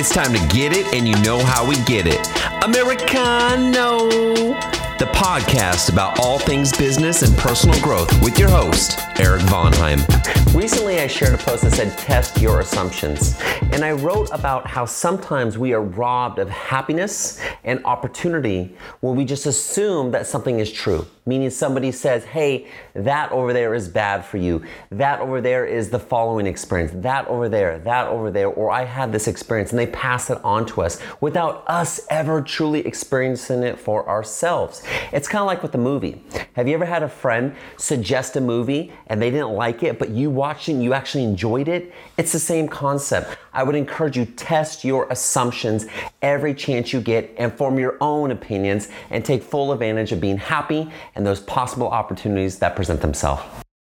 It's time to get it, and you know how we get it. Americano, the podcast about all things business and personal growth with your host, Eric Vonheim. Recently, I shared a post that said, Test your assumptions. And I wrote about how sometimes we are robbed of happiness and opportunity when we just assume that something is true. Meaning, somebody says, Hey, that over there is bad for you. That over there is the following experience. That over there, that over there, or I had this experience. And they pass it on to us without us ever truly experiencing it for ourselves. It's kind of like with the movie. Have you ever had a friend suggest a movie and they didn't like it, but you watched it and you actually enjoyed it? It's the same concept. I would encourage you test your assumptions every chance you get and form your own opinions and take full advantage of being happy and those possible opportunities that present themselves.